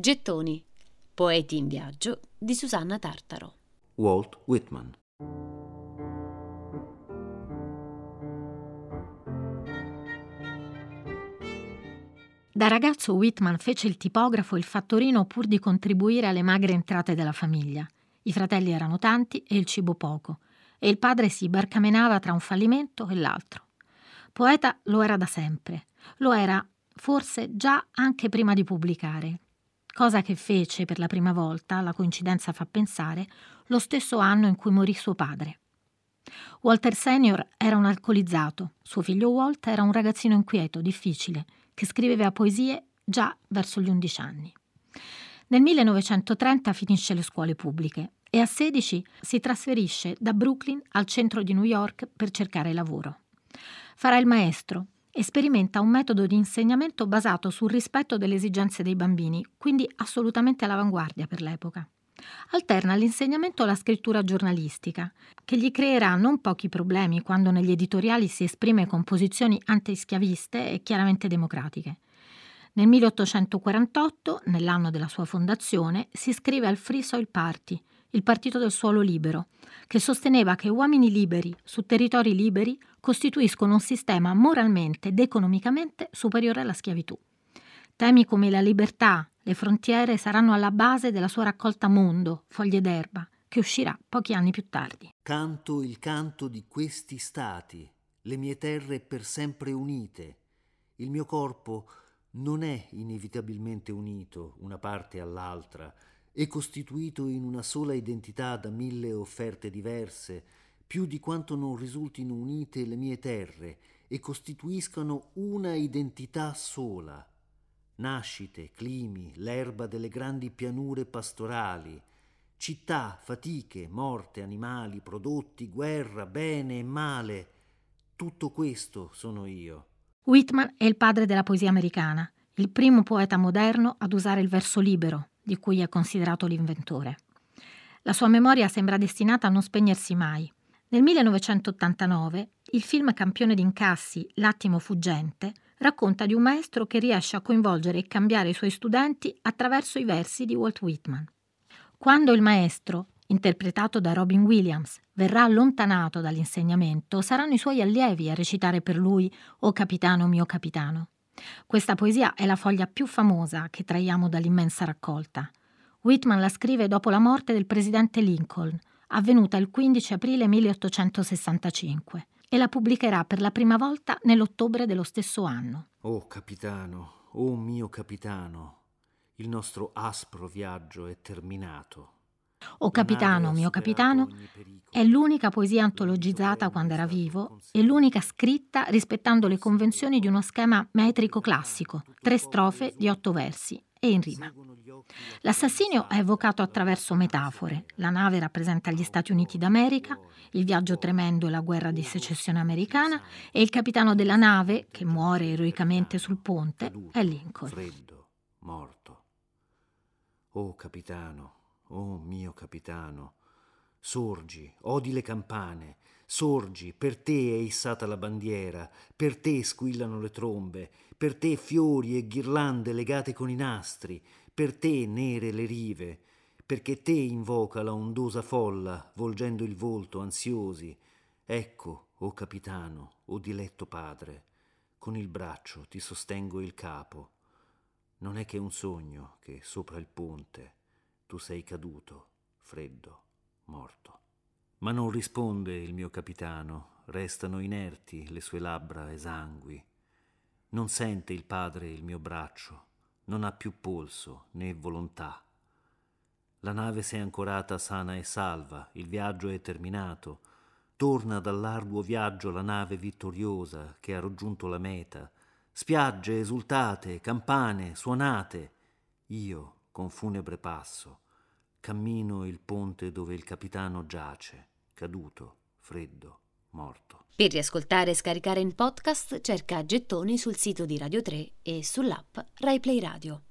Gettoni. Poeti in viaggio di Susanna Tartaro. Walt Whitman. Da ragazzo Whitman fece il tipografo e il fattorino pur di contribuire alle magre entrate della famiglia. I fratelli erano tanti e il cibo poco, e il padre si barcamenava tra un fallimento e l'altro. Poeta lo era da sempre, lo era forse già anche prima di pubblicare, cosa che fece per la prima volta, la coincidenza fa pensare, lo stesso anno in cui morì suo padre. Walter Senior era un alcolizzato, suo figlio Walt era un ragazzino inquieto, difficile, che scriveva poesie già verso gli undici anni. Nel 1930 finisce le scuole pubbliche e a 16 si trasferisce da Brooklyn al centro di New York per cercare lavoro. Farà il maestro e sperimenta un metodo di insegnamento basato sul rispetto delle esigenze dei bambini, quindi assolutamente all'avanguardia per l'epoca. Alterna all'insegnamento la scrittura giornalistica, che gli creerà non pochi problemi quando negli editoriali si esprime con posizioni antischiaviste e chiaramente democratiche. Nel 1848, nell'anno della sua fondazione, si iscrive al Free Soil Party, il partito del suolo libero, che sosteneva che uomini liberi su territori liberi costituiscono un sistema moralmente ed economicamente superiore alla schiavitù. Temi come la libertà, le frontiere saranno alla base della sua raccolta Mondo, Foglie d'erba, che uscirà pochi anni più tardi. Canto il canto di questi stati, le mie terre per sempre unite. Il mio corpo non è inevitabilmente unito una parte all'altra, è costituito in una sola identità da mille offerte diverse, più di quanto non risultino unite le mie terre e costituiscano una identità sola nascite, climi, l'erba delle grandi pianure pastorali, città, fatiche, morte, animali, prodotti, guerra, bene e male. Tutto questo sono io. Whitman è il padre della poesia americana, il primo poeta moderno ad usare il verso libero, di cui è considerato l'inventore. La sua memoria sembra destinata a non spegnersi mai. Nel 1989 il film campione di incassi L'attimo fuggente racconta di un maestro che riesce a coinvolgere e cambiare i suoi studenti attraverso i versi di Walt Whitman. Quando il maestro, interpretato da Robin Williams, verrà allontanato dall'insegnamento, saranno i suoi allievi a recitare per lui O capitano mio capitano. Questa poesia è la foglia più famosa che traiamo dall'immensa raccolta. Whitman la scrive dopo la morte del presidente Lincoln, avvenuta il 15 aprile 1865 e la pubblicherà per la prima volta nell'ottobre dello stesso anno. Oh capitano, oh mio capitano, il nostro aspro viaggio è terminato. O capitano, mio capitano, è l'unica poesia antologizzata quando era vivo e l'unica scritta rispettando le convenzioni di uno schema metrico classico, tre strofe di otto versi e in rima. L'assassinio è evocato attraverso metafore. La nave rappresenta gli Stati Uniti d'America, il viaggio tremendo e la guerra di secessione americana e il capitano della nave, che muore eroicamente sul ponte, è Lincoln. Freddo, morto. Oh capitano, oh mio capitano, sorgi, odi le campane, sorgi, per te è issata la bandiera, per te squillano le trombe, per te fiori e ghirlande legate con i nastri, per te nere le rive, perché te invoca la ondosa folla, volgendo il volto ansiosi. Ecco, o oh capitano, o oh diletto padre, con il braccio ti sostengo il capo. Non è che un sogno che sopra il ponte tu sei caduto, freddo, morto. Ma non risponde il mio capitano, restano inerti le sue labbra esangui. Non sente il padre il mio braccio, non ha più polso né volontà. La nave si è ancorata sana e salva, il viaggio è terminato. Torna dall'arduo viaggio la nave vittoriosa che ha raggiunto la meta. Spiagge esultate, campane suonate. Io, con funebre passo, cammino il ponte dove il capitano giace, caduto, freddo, morto. Per riascoltare e scaricare in podcast cerca Gettoni sul sito di Radio 3 e sull'app RaiPlay Radio.